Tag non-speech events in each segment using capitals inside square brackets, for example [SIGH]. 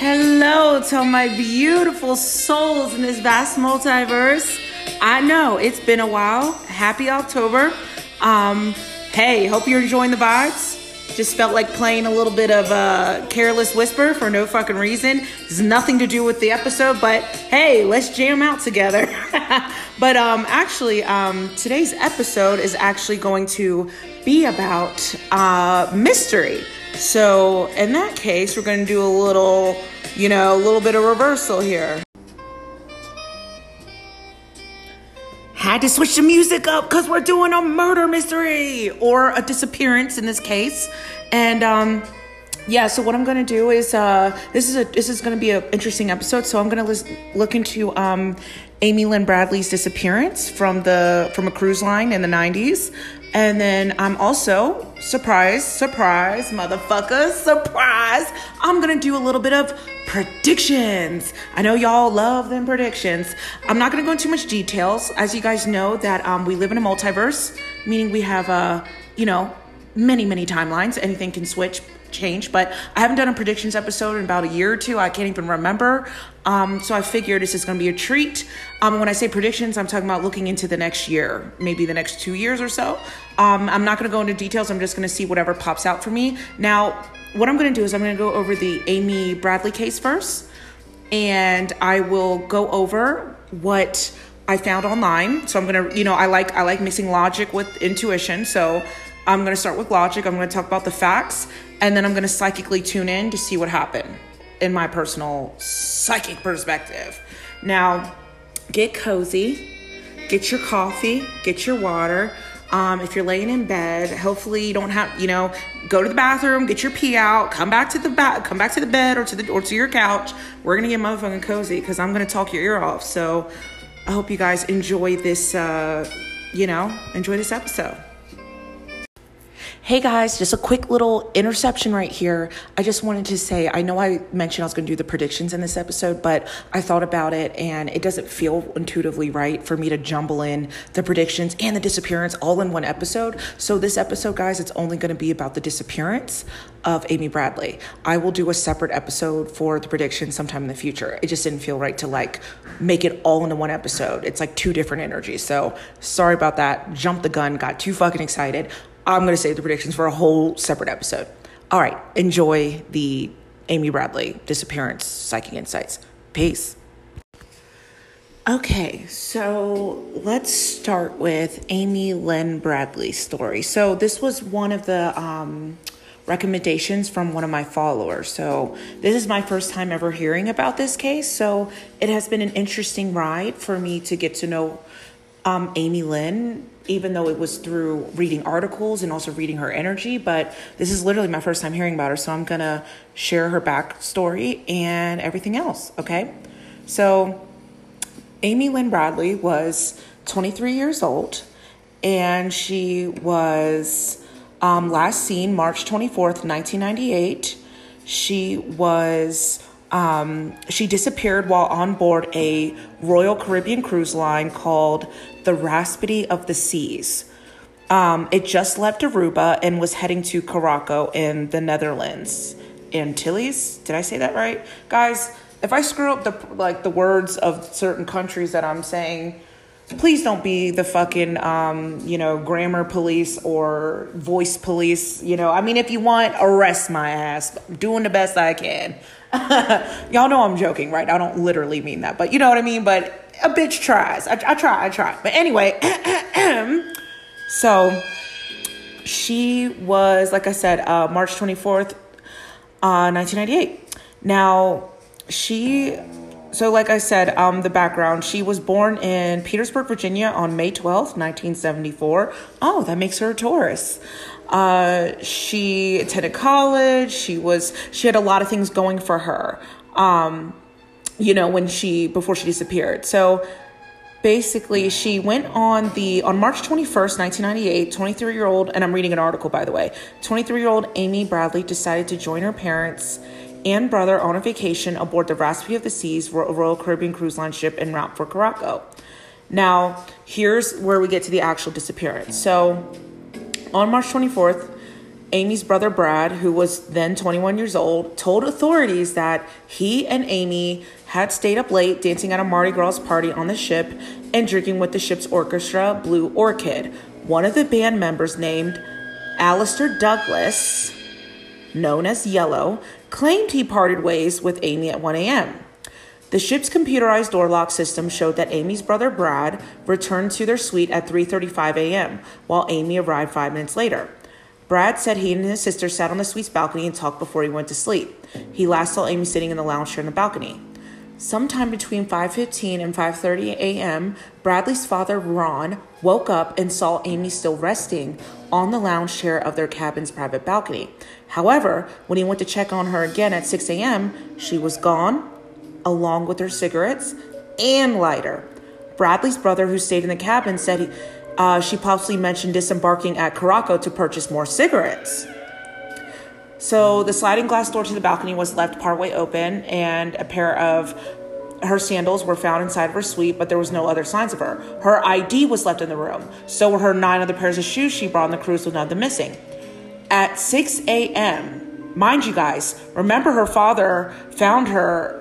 Hello to my beautiful souls in this vast multiverse. I know it's been a while. Happy October. Um, hey, hope you're enjoying the vibes. Just felt like playing a little bit of a careless whisper for no fucking reason. Has nothing to do with the episode, but hey, let's jam out together. [LAUGHS] but um, actually, um, today's episode is actually going to be about uh, mystery. So in that case, we're going to do a little, you know, a little bit of reversal here. Had to switch the music up because we're doing a murder mystery or a disappearance in this case. And um, yeah, so what I'm gonna do is uh, this is a this is gonna be an interesting episode. So I'm gonna lis- look into um, Amy Lynn Bradley's disappearance from the from a cruise line in the 90s. And then I'm also surprise, surprise, motherfucker, surprise. I'm gonna do a little bit of predictions. I know y'all love them predictions. I'm not gonna go into much details. As you guys know, that um, we live in a multiverse, meaning we have uh, you know, many, many timelines. Anything can switch, change. But I haven't done a predictions episode in about a year or two. I can't even remember. Um, so I figured this is going to be a treat. Um, when I say predictions, I'm talking about looking into the next year, maybe the next two years or so. Um, I'm not going to go into details. I'm just going to see whatever pops out for me. Now, what I'm going to do is I'm going to go over the Amy Bradley case first, and I will go over what I found online. So I'm gonna, you know, I like I like mixing logic with intuition. So I'm gonna start with logic. I'm gonna talk about the facts, and then I'm gonna psychically tune in to see what happened in my personal psychic perspective. Now, get cozy, get your coffee, get your water. Um, if you're laying in bed, hopefully you don't have, you know, go to the bathroom, get your pee out, come back to the ba- come back to the bed or to the or to your couch. We're gonna get motherfucking cozy because I'm gonna talk your ear off. So I hope you guys enjoy this. Uh, you know, enjoy this episode. Hey guys, just a quick little interception right here. I just wanted to say I know I mentioned I was going to do the predictions in this episode, but I thought about it and it doesn't feel intuitively right for me to jumble in the predictions and the disappearance all in one episode. So, this episode, guys, it's only going to be about the disappearance of Amy Bradley. I will do a separate episode for the predictions sometime in the future. It just didn't feel right to like make it all into one episode. It's like two different energies. So, sorry about that. Jumped the gun, got too fucking excited. I'm going to save the predictions for a whole separate episode. All right, enjoy the Amy Bradley disappearance psychic insights. Peace. Okay, so let's start with Amy Lynn Bradley's story. So this was one of the um, recommendations from one of my followers. So this is my first time ever hearing about this case. So it has been an interesting ride for me to get to know um, Amy Lynn, even though it was through reading articles and also reading her energy. But this is literally my first time hearing about her, so I'm gonna share her backstory and everything else. Okay, so Amy Lynn Bradley was 23 years old, and she was um, last seen March 24th, 1998. She was um, she disappeared while on board a Royal Caribbean cruise line called the Rhapsody of the Seas. Um, it just left Aruba and was heading to Curaçao in the Netherlands. Antilles? Did I say that right? Guys, if I screw up the like the words of certain countries that I'm saying, please don't be the fucking um, you know grammar police or voice police you know i mean if you want arrest my ass I'm doing the best i can [LAUGHS] y'all know i'm joking right? I don't literally mean that but you know what i mean? But a bitch tries. I, I try i try. But anyway [CLEARS THROAT] so she was like i said uh, march 24th uh, 1998 now she so, like I said, um, the background she was born in Petersburg, Virginia on May 12th, 1974. Oh, that makes her a Taurus. Uh, she attended college. She was, she had a lot of things going for her, um, you know, when she, before she disappeared. So, basically she went on the on march 21st 1998 23 year old and i'm reading an article by the way 23 year old amy bradley decided to join her parents and brother on a vacation aboard the Rhapsody of the Seas Royal Caribbean cruise line ship en route for Curaçao. Now, here's where we get to the actual disappearance. So, on March 24th, Amy's brother Brad, who was then 21 years old, told authorities that he and Amy had stayed up late dancing at a Mardi Gras party on the ship and drinking with the ship's orchestra, Blue Orchid. One of the band members, named Alistair Douglas, known as Yellow, claimed he parted ways with Amy at 1 a.m. The ship's computerized door lock system showed that Amy's brother Brad returned to their suite at 3:35 a.m., while Amy arrived 5 minutes later. Brad said he and his sister sat on the suite's balcony and talked before he went to sleep. He last saw Amy sitting in the lounge chair on the balcony. Sometime between 5:15 and 5:30 a.m., Bradley's father Ron woke up and saw Amy still resting on the lounge chair of their cabin's private balcony. However, when he went to check on her again at 6 a.m., she was gone, along with her cigarettes and lighter. Bradley's brother, who stayed in the cabin, said he, uh, she possibly mentioned disembarking at Caraco to purchase more cigarettes. So the sliding glass door to the balcony was left partway open, and a pair of her sandals were found inside of her suite, but there was no other signs of her. Her ID was left in the room. So were her nine other pairs of shoes she brought on the cruise with none of them missing. At 6 a.m., mind you guys, remember her father found her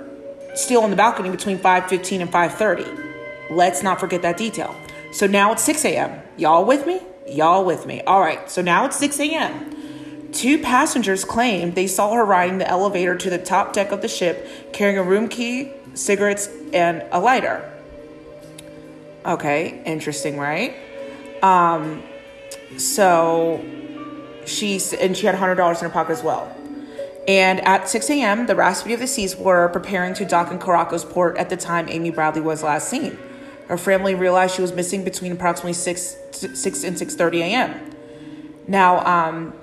still on the balcony between 5.15 and 5.30. Let's not forget that detail. So now it's 6 a.m. Y'all with me? Y'all with me. All right, so now it's 6 a.m. Two passengers claimed they saw her riding the elevator to the top deck of the ship carrying a room key, cigarettes, and a lighter. Okay, interesting, right? Um, so she's and she had hundred dollars in her pocket as well. And at 6 a.m., the Rhapsody of the Seas were preparing to dock in Caraco's port at the time Amy Bradley was last seen. Her family realized she was missing between approximately 6, 6 and 6.30 a.m. Now, um,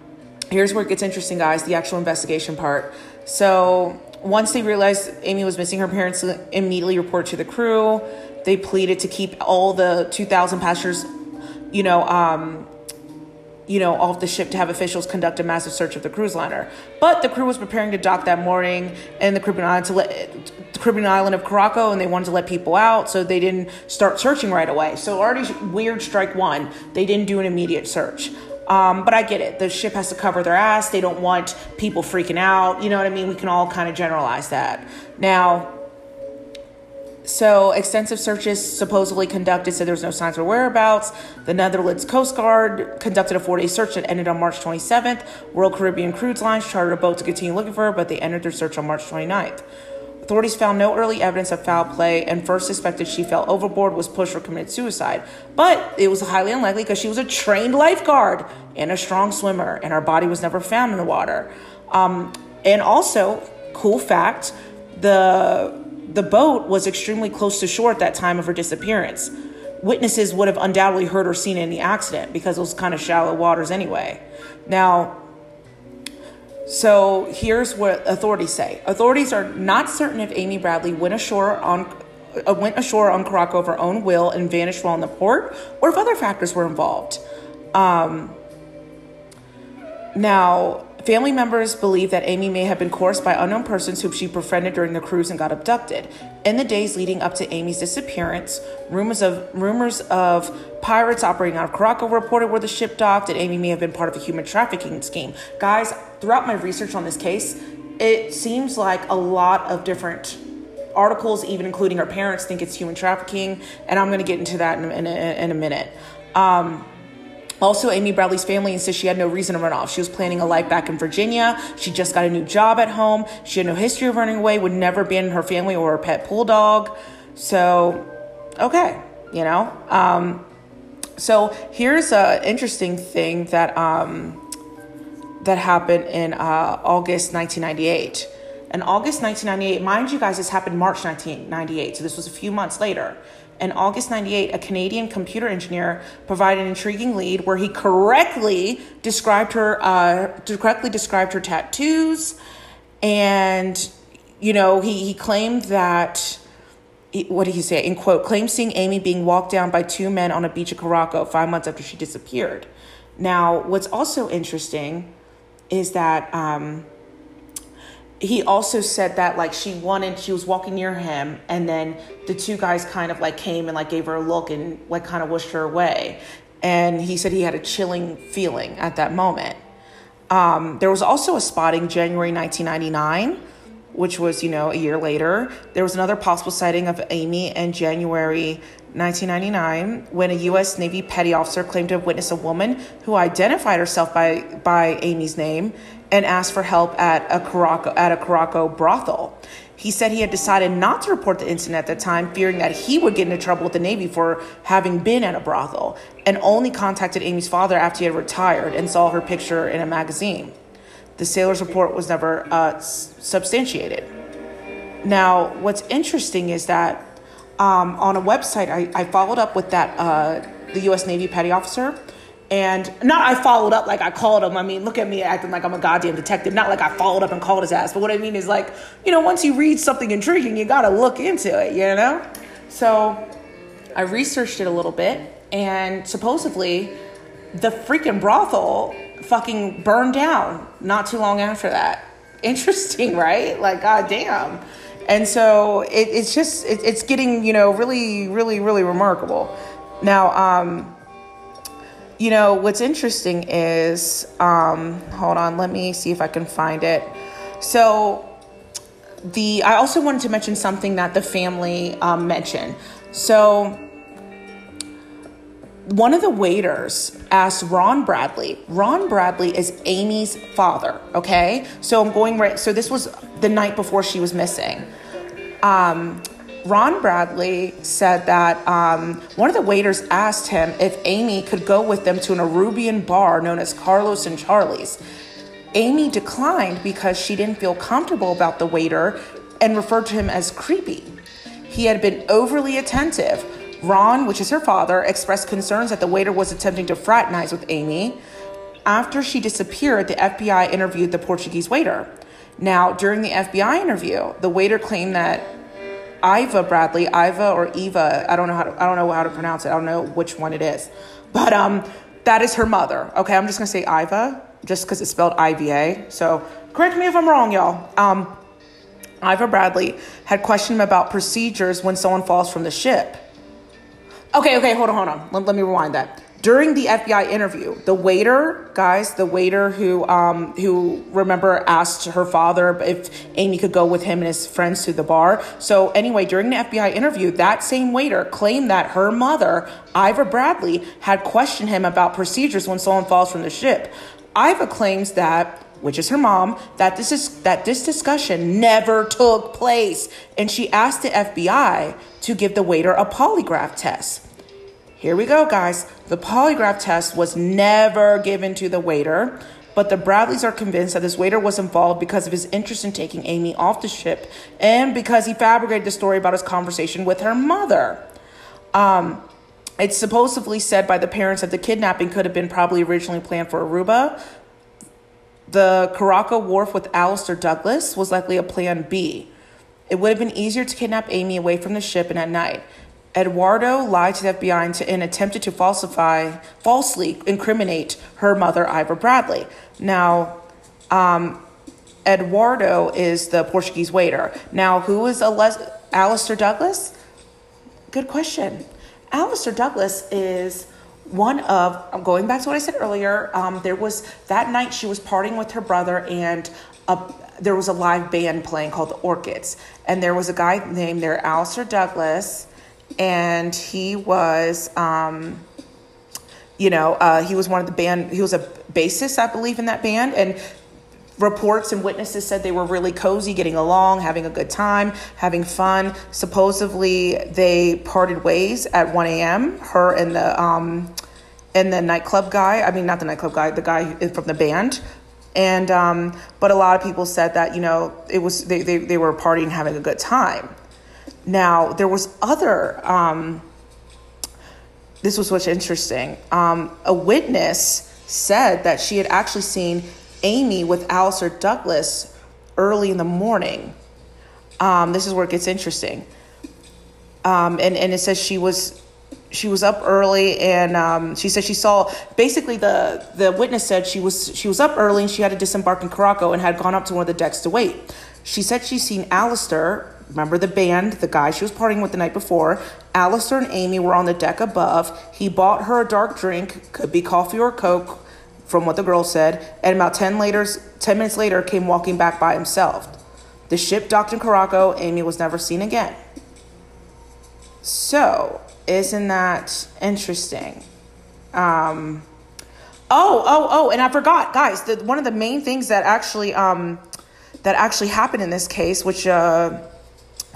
here's where it gets interesting, guys, the actual investigation part. So once they realized Amy was missing, her parents immediately reported to the crew. They pleaded to keep all the 2,000 passengers, you know, um, you know, off the ship to have officials conduct a massive search of the cruise liner. But the crew was preparing to dock that morning in the Caribbean island to let the Caribbean island of Caraco, and they wanted to let people out, so they didn't start searching right away. So already weird strike one. They didn't do an immediate search. Um, but I get it. The ship has to cover their ass. They don't want people freaking out. You know what I mean? We can all kind of generalize that. Now, so, extensive searches supposedly conducted said there was no signs of whereabouts. The Netherlands Coast Guard conducted a four day search that ended on March 27th. Royal Caribbean Cruise Lines chartered a boat to continue looking for her, but they ended their search on March 29th. Authorities found no early evidence of foul play and first suspected she fell overboard, was pushed, or committed suicide. But it was highly unlikely because she was a trained lifeguard and a strong swimmer, and her body was never found in the water. Um, and also, cool fact the the boat was extremely close to shore at that time of her disappearance. Witnesses would have undoubtedly heard or seen any accident because it was kind of shallow waters anyway. Now, so here's what authorities say. Authorities are not certain if Amy Bradley went ashore on uh, went ashore on Caraco of her own will and vanished while in the port, or if other factors were involved. Um, now, Family members believe that Amy may have been coerced by unknown persons whom she befriended during the cruise and got abducted. In the days leading up to Amy's disappearance, rumors of rumors of pirates operating out of Caraco reported where the ship docked, and Amy may have been part of a human trafficking scheme. Guys, throughout my research on this case, it seems like a lot of different articles, even including her parents, think it's human trafficking, and I'm going to get into that in, in, in a minute. Um, also, Amy Bradley's family insists she had no reason to run off. She was planning a life back in Virginia. She just got a new job at home. She had no history of running away, would never abandon her family or her pet pool dog. So, okay, you know. Um, so here's an interesting thing that um, that happened in uh, August 1998. In August 1998, mind you guys, this happened March 1998, so this was a few months later. In August 98, a Canadian computer engineer provided an intriguing lead where he correctly described her uh, correctly described her tattoos, and you know he, he claimed that what did he say? In quote, claimed seeing Amy being walked down by two men on a beach at Caraco five months after she disappeared. Now, what's also interesting is that um, he also said that like she wanted she was walking near him and then the two guys kind of like came and like gave her a look and like kind of wished her away. And he said he had a chilling feeling at that moment. Um, there was also a spotting January 1999, which was, you know, a year later. There was another possible sighting of Amy in January 1999 when a U.S. Navy petty officer claimed to have witnessed a woman who identified herself by, by Amy's name and asked for help at a Caraco, at a Caraco brothel. He said he had decided not to report the incident at the time, fearing that he would get into trouble with the Navy for having been at a brothel, and only contacted Amy's father after he had retired and saw her picture in a magazine. The sailor's report was never uh, substantiated. Now, what's interesting is that um, on a website, I, I, followed up with that uh, the U.S. Navy petty officer and not I followed up like I called him. I mean, look at me acting like I'm a goddamn detective. Not like I followed up and called his ass. But what I mean is like, you know, once you read something intriguing, you gotta look into it, you know? So I researched it a little bit and supposedly the freaking brothel fucking burned down not too long after that. [LAUGHS] Interesting, right? Like, goddamn. And so it, it's just, it, it's getting, you know, really, really, really remarkable. Now, um, you know, what's interesting is, um, hold on, let me see if I can find it. So, the I also wanted to mention something that the family um, mentioned. So, one of the waiters asked Ron Bradley. Ron Bradley is Amy's father. Okay, so I'm going right. So this was the night before she was missing. Um, Ron Bradley said that um, one of the waiters asked him if Amy could go with them to an Arubian bar known as Carlos and Charlie's. Amy declined because she didn't feel comfortable about the waiter and referred to him as creepy. He had been overly attentive. Ron, which is her father, expressed concerns that the waiter was attempting to fraternize with Amy. After she disappeared, the FBI interviewed the Portuguese waiter. Now, during the FBI interview, the waiter claimed that Iva Bradley, Iva or Eva. I don't know how to, I don't know how to pronounce it. I don't know which one it is, but um, that is her mother. Okay, I'm just gonna say Iva, just because it's spelled IVA. So correct me if I'm wrong, y'all. Um, Iva Bradley had questioned him about procedures when someone falls from the ship. Okay, okay, hold on, hold on. Let, let me rewind that during the FBI interview, the waiter, guys, the waiter who um, who remember asked her father if Amy could go with him and his friends to the bar. So anyway, during the FBI interview, that same waiter claimed that her mother, Iva Bradley, had questioned him about procedures when someone falls from the ship. Iva claims that which is her mom, that this is that this discussion never took place, and she asked the FBI to give the waiter a polygraph test. Here we go, guys. The polygraph test was never given to the waiter, but the Bradleys are convinced that this waiter was involved because of his interest in taking Amy off the ship and because he fabricated the story about his conversation with her mother. Um, it's supposedly said by the parents that the kidnapping could have been probably originally planned for Aruba. The Caraco wharf with Alistair Douglas was likely a plan B. It would have been easier to kidnap Amy away from the ship and at night. Eduardo lied to the FBI and attempted to falsify, falsely incriminate her mother, Iva Bradley. Now, um, Eduardo is the Portuguese waiter. Now, who is Les- Alistair Douglas? Good question. Alistair Douglas is one of, going back to what I said earlier, um, there was that night she was partying with her brother and a, there was a live band playing called the Orchids. And there was a guy named there, Alistair Douglas and he was, um, you know, uh, he was one of the band. He was a bassist, I believe, in that band, and reports and witnesses said they were really cozy, getting along, having a good time, having fun. Supposedly, they parted ways at 1 a.m. Her and the um, and the nightclub guy. I mean, not the nightclub guy, the guy from the band. And um, but a lot of people said that you know it was they, they, they were partying, having a good time. Now, there was other, um, this was what's interesting. Um, a witness said that she had actually seen Amy with Alistair Douglas early in the morning. Um, this is where it gets interesting. Um, and, and it says she was she was up early and um, she said she saw basically the the witness said she was she was up early and she had to disembark in Caraco and had gone up to one of the decks to wait. She said she's seen Alistair Remember the band, the guy she was partying with the night before. Alistair and Amy were on the deck above. He bought her a dark drink, could be coffee or Coke. from what the girl said, and about 10, later, 10 minutes later came walking back by himself. The ship docked in Caraco. Amy was never seen again. So, isn't that interesting? Um, oh, oh, oh, and I forgot, guys. The, one of the main things that actually um, that actually happened in this case, which uh,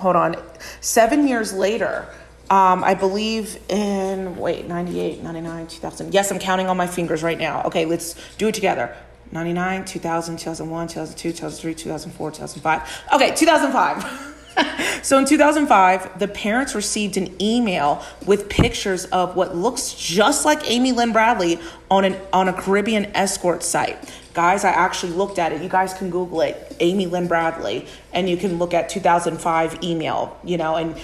hold on, seven years later, um, I believe in, wait, 98, 99, 2000. Yes, I'm counting on my fingers right now. Okay, let's do it together. 99, 2000, 2001, 2002, 2003, 2004, 2005. Okay, 2005. [LAUGHS] [LAUGHS] so in 2005, the parents received an email with pictures of what looks just like Amy Lynn Bradley on an on a Caribbean escort site. Guys, I actually looked at it. You guys can Google it, Amy Lynn Bradley, and you can look at 2005 email, you know, and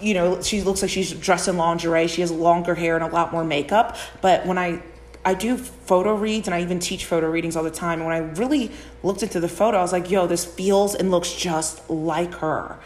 you know, she looks like she's dressed in lingerie. She has longer hair and a lot more makeup. But when I I do photo reads and I even teach photo readings all the time. And when I really looked into the photo, I was like, yo, this feels and looks just like her.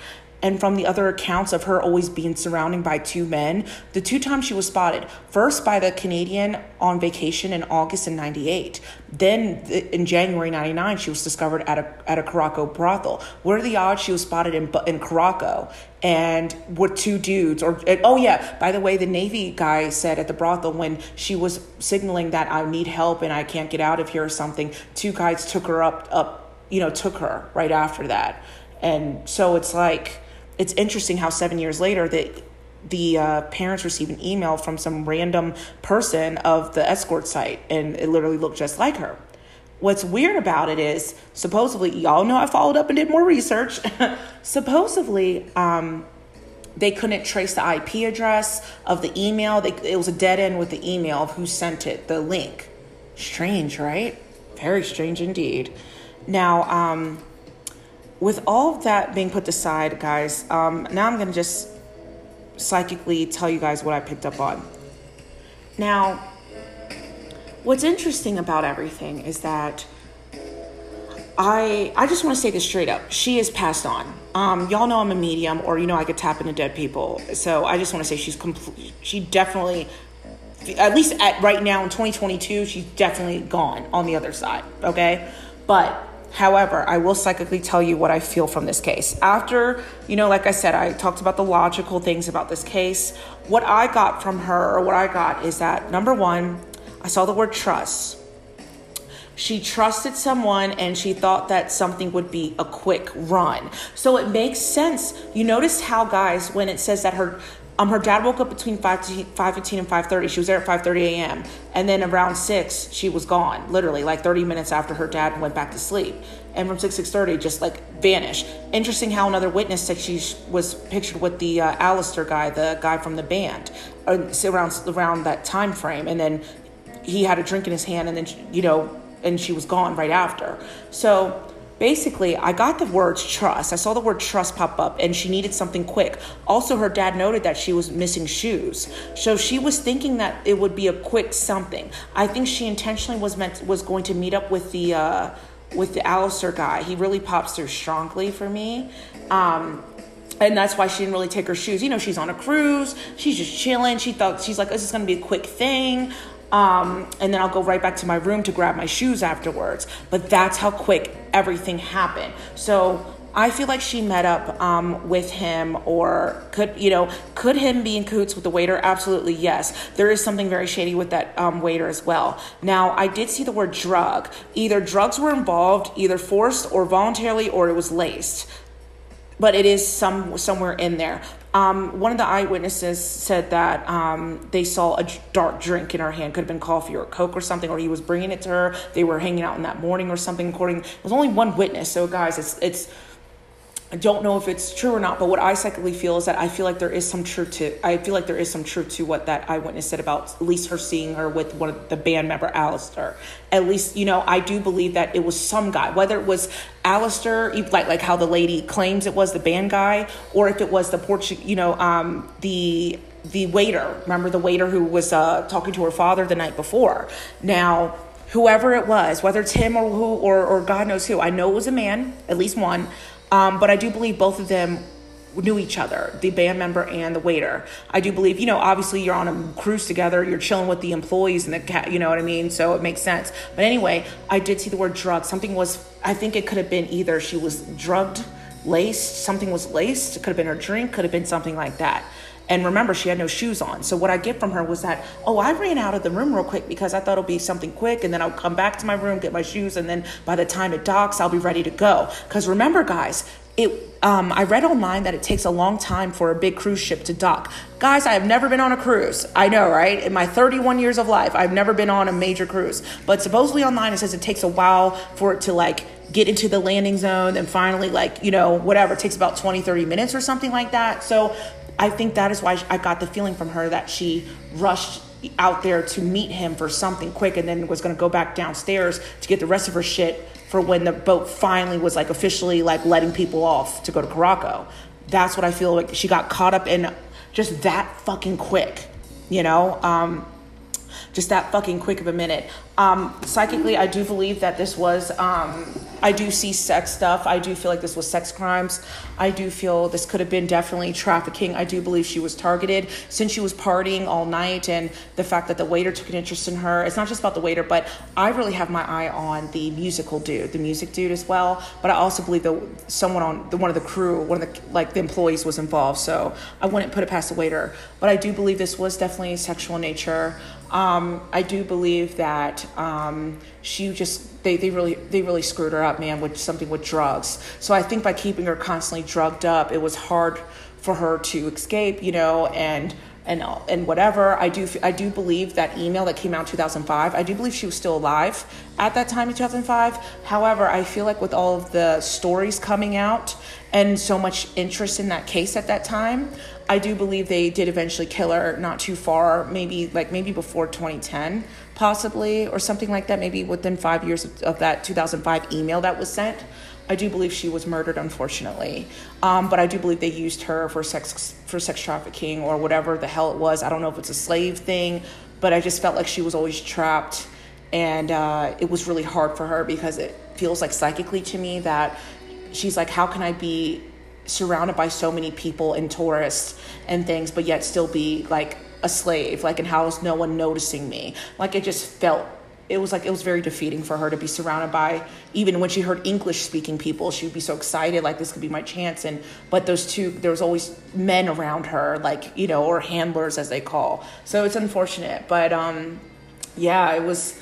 And from the other accounts of her always being surrounded by two men, the two times she was spotted, first by the Canadian on vacation in August in 98. Then in January 99, she was discovered at a, at a Caraco brothel. What are the odds she was spotted in, in Caraco and with two dudes? Or Oh, yeah, by the way, the Navy guy said at the brothel when she was signaling that I need help and I can't get out of here or something, two guys took her up, up you know, took her right after that. And so it's like, it's interesting how seven years later that the uh, parents received an email from some random person of the escort site and it literally looked just like her. What's weird about it is supposedly y'all know i followed up and did more research. [LAUGHS] Supposedly um, they couldn't trace the ip address of the email. They, it was a dead end with the email of who sent it the link. Strange right? Very strange indeed. Now um, with all of that being put aside, guys, um, now I'm going to just psychically tell you guys what I picked up on. Now, what's interesting about everything is that I I just want to say this straight up. She is passed on. Um, y'all know I'm a medium, or you know I could tap into dead people. So I just want to say she's complete. She definitely, at least at right now in 2022, she's definitely gone on the other side. Okay, but However, I will psychically tell you what I feel from this case. After, you know, like I said, I talked about the logical things about this case. What I got from her, or what I got, is that number one, I saw the word trust. She trusted someone and she thought that something would be a quick run. So it makes sense. You notice how, guys, when it says that her um, her dad woke up between 5 to 5.15 and 5.30 she was there at 5.30 a.m and then around 6 she was gone literally like 30 minutes after her dad went back to sleep. And from 6 6.30 just like vanished. Interesting how another witness said she was pictured with the uh, Alistair guy the guy from the band uh, around around that time frame. And then he had a drink in his hand and then you know and she was gone right after. So basically i got the words trust i saw the word trust pop up and she needed something quick also her dad noted that she was missing shoes so she was thinking that it would be a quick something i think she intentionally was meant was going to meet up with the uh with the Alistair guy he really pops through strongly for me um and that's why she didn't really take her shoes. You know, she's on a cruise. She's just chilling. She thought she's like, this is gonna be a quick thing. Um, and then I'll go right back to my room to grab my shoes afterwards. But that's how quick everything happened. So I feel like she met up um, with him, or could you know, could him be in cahoots with the waiter? Absolutely, yes. There is something very shady with that um, waiter as well. Now, I did see the word drug. Either drugs were involved, either forced or voluntarily, or it was laced but it is some somewhere in there. Um, one of the eyewitnesses said that um, they saw a dark drink in her hand. Could have been coffee or Coke or something, or he was bringing it to her. They were hanging out in that morning or something. According, there was only one witness. So, guys, it's it's I don't know if it's true or not, but what I psychically feel is that I feel like there is some truth to I feel like there is some truth to what that eyewitness said about at least her seeing her with one of the band member Alistair. At least, you know, I do believe that it was some guy, whether it was Alistair, like like how the lady claims it was the band guy, or if it was the Portuguese, you know, um, the the waiter. Remember the waiter who was uh, talking to her father the night before. Now, whoever it was, whether it's him or who or, or God knows who, I know it was a man, at least one. Um, but I do believe both of them knew each other, the band member and the waiter. I do believe, you know, obviously you're on a cruise together, you're chilling with the employees and the cat, you know what I mean? So it makes sense. But anyway, I did see the word drug. Something was, I think it could have been either she was drugged, laced, something was laced, it could have been her drink, could have been something like that. And remember, she had no shoes on. So what I get from her was that, oh, I ran out of the room real quick because I thought it'll be something quick, and then I'll come back to my room, get my shoes, and then by the time it docks, I'll be ready to go. Because remember, guys, it um, I read online that it takes a long time for a big cruise ship to dock. Guys, I have never been on a cruise. I know, right? In my 31 years of life, I've never been on a major cruise. But supposedly online, it says it takes a while for it to like get into the landing zone and finally, like, you know, whatever. It takes about 20, 30 minutes or something like that. So I think that is why I got the feeling from her that she rushed out there to meet him for something quick and then was going to go back downstairs to get the rest of her shit for when the boat finally was like officially like letting people off to go to Caraco. That's what I feel like she got caught up in just that fucking quick, you know? Um, just that fucking quick of a minute. Um, psychically, I do believe that this was, um, I do see sex stuff. I do feel like this was sex crimes. I do feel this could have been definitely trafficking. I do believe she was targeted since she was partying all night and the fact that the waiter took an interest in her. It's not just about the waiter, but I really have my eye on the musical dude, the music dude as well. But I also believe that someone on the, one of the crew, one of the, like the employees was involved. So I wouldn't put it past the waiter. But I do believe this was definitely sexual nature. Um, I do believe that um, she just they, they really they really screwed her up, man, with something with drugs. So I think by keeping her constantly drugged up, it was hard for her to escape, you know, and and and whatever. I do I do believe that email that came out in 2005. I do believe she was still alive at that time in 2005. However, I feel like with all of the stories coming out and so much interest in that case at that time, I do believe they did eventually kill her not too far, maybe like maybe before 2010, possibly, or something like that, maybe within five years of, of that 2005 email that was sent. I do believe she was murdered, unfortunately. Um, but I do believe they used her for sex for sex trafficking or whatever the hell it was. I don't know if it's a slave thing, but I just felt like she was always trapped, and uh, it was really hard for her because it feels like psychically to me that she's like, how can I be surrounded by so many people and tourists and things, but yet still be like a slave? Like, and how is no one noticing me? Like, it just felt it was like it was very defeating for her to be surrounded by even when she heard english speaking people she would be so excited like this could be my chance and but those two there was always men around her like you know or handlers as they call so it's unfortunate but um yeah it was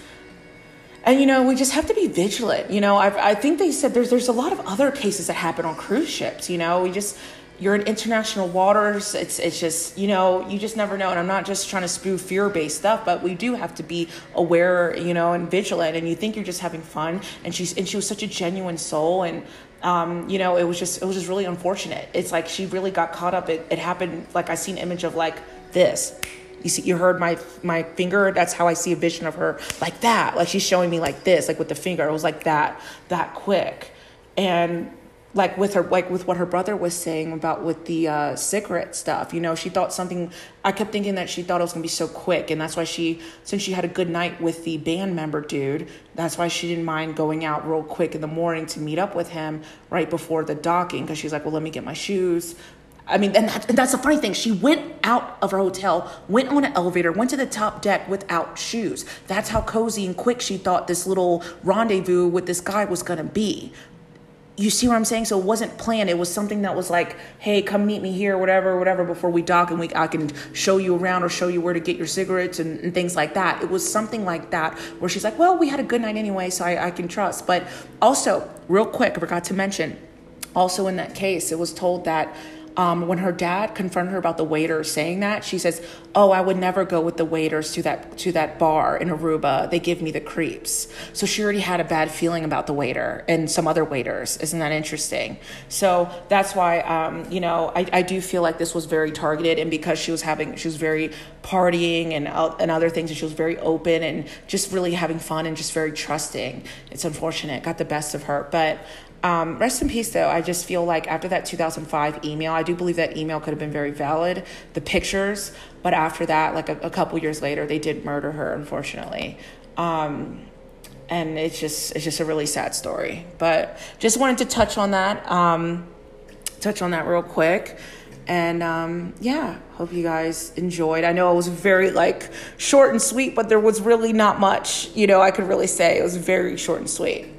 and you know we just have to be vigilant. You know i i think they said there's there's a lot of other cases that happen on cruise ships you know? We just you're in international waters. It's it's just you know you just never know. And i'm not just trying to spew fear based stuff but we do have to be aware you know and vigilant. And you think you're just having fun. And she's and she was such a genuine soul. And um, you know it was just it was just really unfortunate. It's like she really got caught up. It, it happened like i see an image of like this you see, you heard my my finger. That's how I see a vision of her, like that. Like she's showing me like this, like with the finger. It was like that, that quick, and like with her like with what her brother was saying about with the uh, cigarette stuff you know she thought something i kept thinking that she thought it was going to be so quick and that's why she since she had a good night with the band member dude that's why she didn't mind going out real quick in the morning to meet up with him right before the docking because she's like well let me get my shoes I mean, and, that, and that's the funny thing. She went out of her hotel, went on an elevator, went to the top deck without shoes. That's how cozy and quick she thought this little rendezvous with this guy was going to be. You see what I'm saying? So it wasn't planned. It was something that was like, hey, come meet me here, whatever, whatever, before we dock and we I can show you around or show you where to get your cigarettes and, and things like that. It was something like that where she's like, well, we had a good night anyway, so I, I can trust. But also, real quick, I forgot to mention, also in that case, it was told that um, when her dad confronted her about the waiter saying that, she says, "Oh, I would never go with the waiters to that to that bar in Aruba. They give me the creeps." So she already had a bad feeling about the waiter and some other waiters. Isn't that interesting? So that's why, um, you know, I, I do feel like this was very targeted, and because she was having, she was very partying and uh, and other things, and she was very open and just really having fun and just very trusting. It's unfortunate, got the best of her, but um, rest in peace, though. I just feel like after that 2005 email, I do believe that email could have been very valid, the pictures, but after that, like a, a couple years later, they did murder her, unfortunately. Um, and it's just it's just a really sad story. But just wanted to touch on that. Um, touch on that real quick. And um, yeah, hope you guys enjoyed. I know it was very like short and sweet, but there was really not much, you know, I could really say. It was very short and sweet.